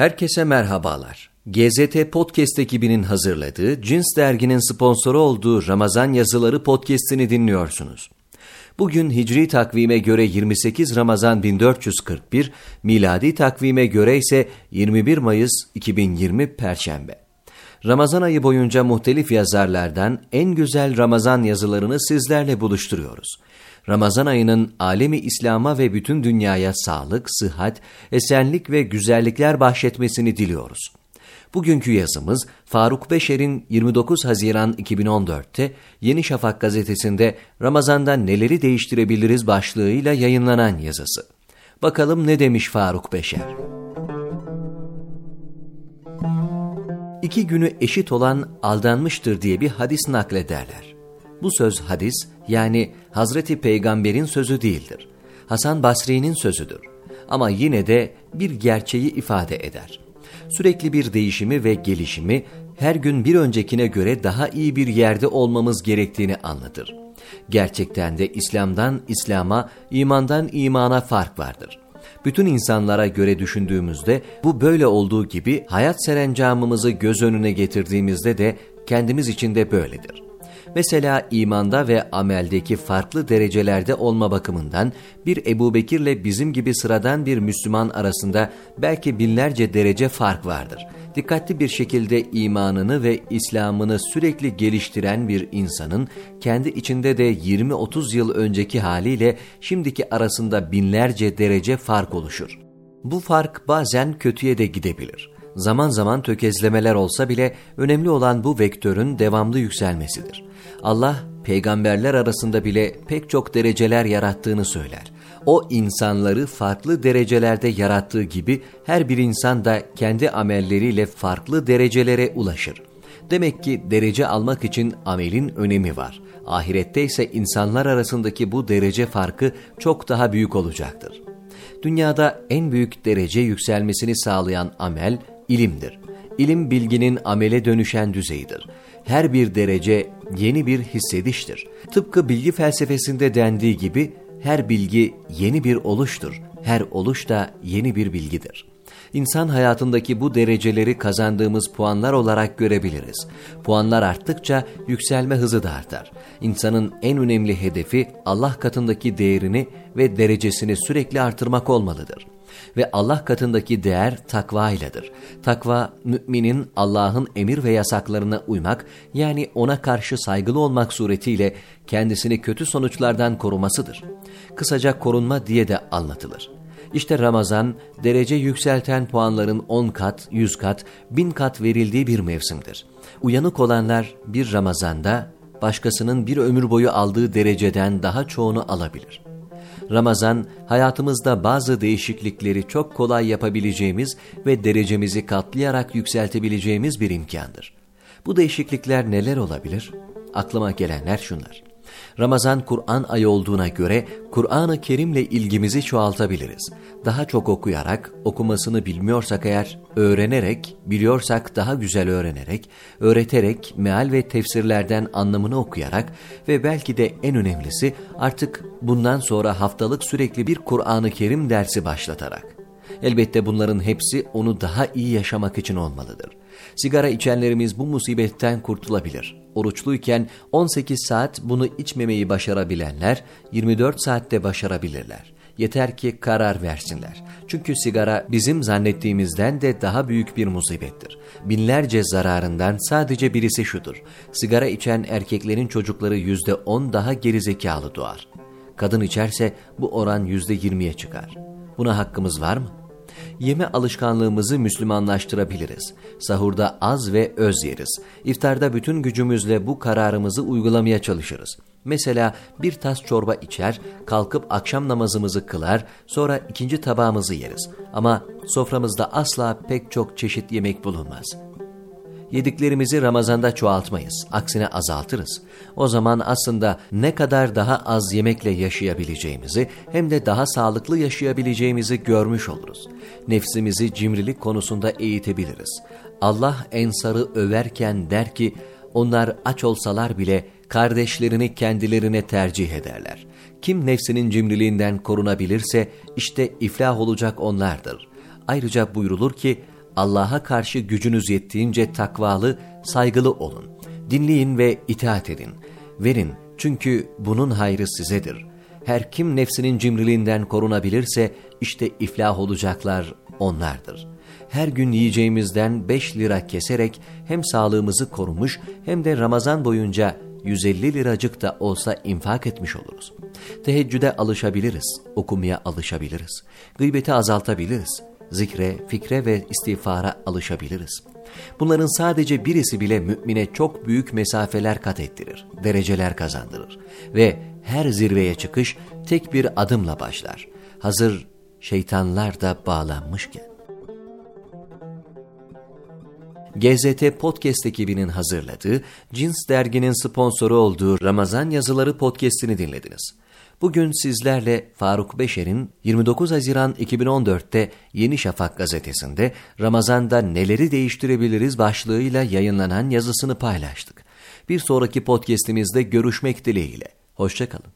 Herkese merhabalar. GZT Podcast ekibinin hazırladığı, Cins Dergi'nin sponsoru olduğu Ramazan Yazıları podcast'ini dinliyorsunuz. Bugün Hicri takvime göre 28 Ramazan 1441, miladi takvime göre ise 21 Mayıs 2020 Perşembe. Ramazan ayı boyunca muhtelif yazarlardan en güzel Ramazan yazılarını sizlerle buluşturuyoruz. Ramazan ayının alemi İslam'a ve bütün dünyaya sağlık, sıhhat, esenlik ve güzellikler bahşetmesini diliyoruz. Bugünkü yazımız Faruk Beşer'in 29 Haziran 2014'te Yeni Şafak gazetesinde Ramazan'da neleri değiştirebiliriz başlığıyla yayınlanan yazısı. Bakalım ne demiş Faruk Beşer? İki günü eşit olan aldanmıştır diye bir hadis naklederler. Bu söz hadis yani Hazreti Peygamber'in sözü değildir. Hasan Basri'nin sözüdür. Ama yine de bir gerçeği ifade eder. Sürekli bir değişimi ve gelişimi her gün bir öncekine göre daha iyi bir yerde olmamız gerektiğini anlatır. Gerçekten de İslam'dan İslam'a, imandan imana fark vardır. Bütün insanlara göre düşündüğümüzde bu böyle olduğu gibi hayat serencamımızı göz önüne getirdiğimizde de kendimiz için de böyledir. Mesela imanda ve ameldeki farklı derecelerde olma bakımından bir Ebu Bekir'le bizim gibi sıradan bir Müslüman arasında belki binlerce derece fark vardır. Dikkatli bir şekilde imanını ve İslam'ını sürekli geliştiren bir insanın kendi içinde de 20-30 yıl önceki haliyle şimdiki arasında binlerce derece fark oluşur. Bu fark bazen kötüye de gidebilir. Zaman zaman tökezlemeler olsa bile önemli olan bu vektörün devamlı yükselmesidir. Allah peygamberler arasında bile pek çok dereceler yarattığını söyler. O insanları farklı derecelerde yarattığı gibi her bir insan da kendi amelleriyle farklı derecelere ulaşır. Demek ki derece almak için amelin önemi var. Ahirette ise insanlar arasındaki bu derece farkı çok daha büyük olacaktır. Dünyada en büyük derece yükselmesini sağlayan amel ilimdir. İlim bilginin amele dönüşen düzeyidir. Her bir derece yeni bir hissediştir. Tıpkı bilgi felsefesinde dendiği gibi her bilgi yeni bir oluştur. Her oluş da yeni bir bilgidir. İnsan hayatındaki bu dereceleri kazandığımız puanlar olarak görebiliriz. Puanlar arttıkça yükselme hızı da artar. İnsanın en önemli hedefi Allah katındaki değerini ve derecesini sürekli artırmak olmalıdır ve Allah katındaki değer takva iledir. Takva, müminin Allah'ın emir ve yasaklarına uymak, yani ona karşı saygılı olmak suretiyle kendisini kötü sonuçlardan korumasıdır. Kısaca korunma diye de anlatılır. İşte Ramazan, derece yükselten puanların 10 kat, 100 kat, 1000 kat verildiği bir mevsimdir. Uyanık olanlar bir Ramazan'da başkasının bir ömür boyu aldığı dereceden daha çoğunu alabilir.'' Ramazan, hayatımızda bazı değişiklikleri çok kolay yapabileceğimiz ve derecemizi katlayarak yükseltebileceğimiz bir imkandır. Bu değişiklikler neler olabilir? Aklıma gelenler şunlar. Ramazan Kur'an ayı olduğuna göre Kur'an-ı Kerim'le ilgimizi çoğaltabiliriz. Daha çok okuyarak, okumasını bilmiyorsak eğer öğrenerek, biliyorsak daha güzel öğrenerek, öğreterek, meal ve tefsirlerden anlamını okuyarak ve belki de en önemlisi artık bundan sonra haftalık sürekli bir Kur'an-ı Kerim dersi başlatarak. Elbette bunların hepsi onu daha iyi yaşamak için olmalıdır. Sigara içenlerimiz bu musibetten kurtulabilir. Oruçluyken 18 saat bunu içmemeyi başarabilenler 24 saatte başarabilirler. Yeter ki karar versinler. Çünkü sigara bizim zannettiğimizden de daha büyük bir musibettir. Binlerce zararından sadece birisi şudur. Sigara içen erkeklerin çocukları yüzde on daha gerizekalı doğar. Kadın içerse bu oran yüzde yirmiye çıkar. Buna hakkımız var mı? Yeme alışkanlığımızı Müslümanlaştırabiliriz. Sahurda az ve öz yeriz. İftarda bütün gücümüzle bu kararımızı uygulamaya çalışırız. Mesela bir tas çorba içer, kalkıp akşam namazımızı kılar, sonra ikinci tabağımızı yeriz. Ama soframızda asla pek çok çeşit yemek bulunmaz.'' Yediklerimizi Ramazan'da çoğaltmayız, aksine azaltırız. O zaman aslında ne kadar daha az yemekle yaşayabileceğimizi hem de daha sağlıklı yaşayabileceğimizi görmüş oluruz. Nefsimizi cimrilik konusunda eğitebiliriz. Allah ensarı överken der ki, onlar aç olsalar bile kardeşlerini kendilerine tercih ederler. Kim nefsinin cimriliğinden korunabilirse işte iflah olacak onlardır. Ayrıca buyrulur ki Allah'a karşı gücünüz yettiğince takvalı, saygılı olun. Dinleyin ve itaat edin. Verin çünkü bunun hayrı sizedir. Her kim nefsinin cimriliğinden korunabilirse işte iflah olacaklar onlardır. Her gün yiyeceğimizden 5 lira keserek hem sağlığımızı korumuş hem de Ramazan boyunca 150 liracık da olsa infak etmiş oluruz. Teheccüde alışabiliriz, okumaya alışabiliriz, gıybeti azaltabiliriz, zikre, fikre ve istiğfara alışabiliriz. Bunların sadece birisi bile mümine çok büyük mesafeler kat ettirir, dereceler kazandırır ve her zirveye çıkış tek bir adımla başlar. Hazır şeytanlar da bağlanmışken. GZT Podcast ekibinin hazırladığı, Cins derginin sponsoru olduğu Ramazan Yazıları podcast'ini dinlediniz. Bugün sizlerle Faruk Beşer'in 29 Haziran 2014'te Yeni Şafak gazetesinde Ramazan'da neleri değiştirebiliriz başlığıyla yayınlanan yazısını paylaştık. Bir sonraki podcast'imizde görüşmek dileğiyle. Hoşçakalın.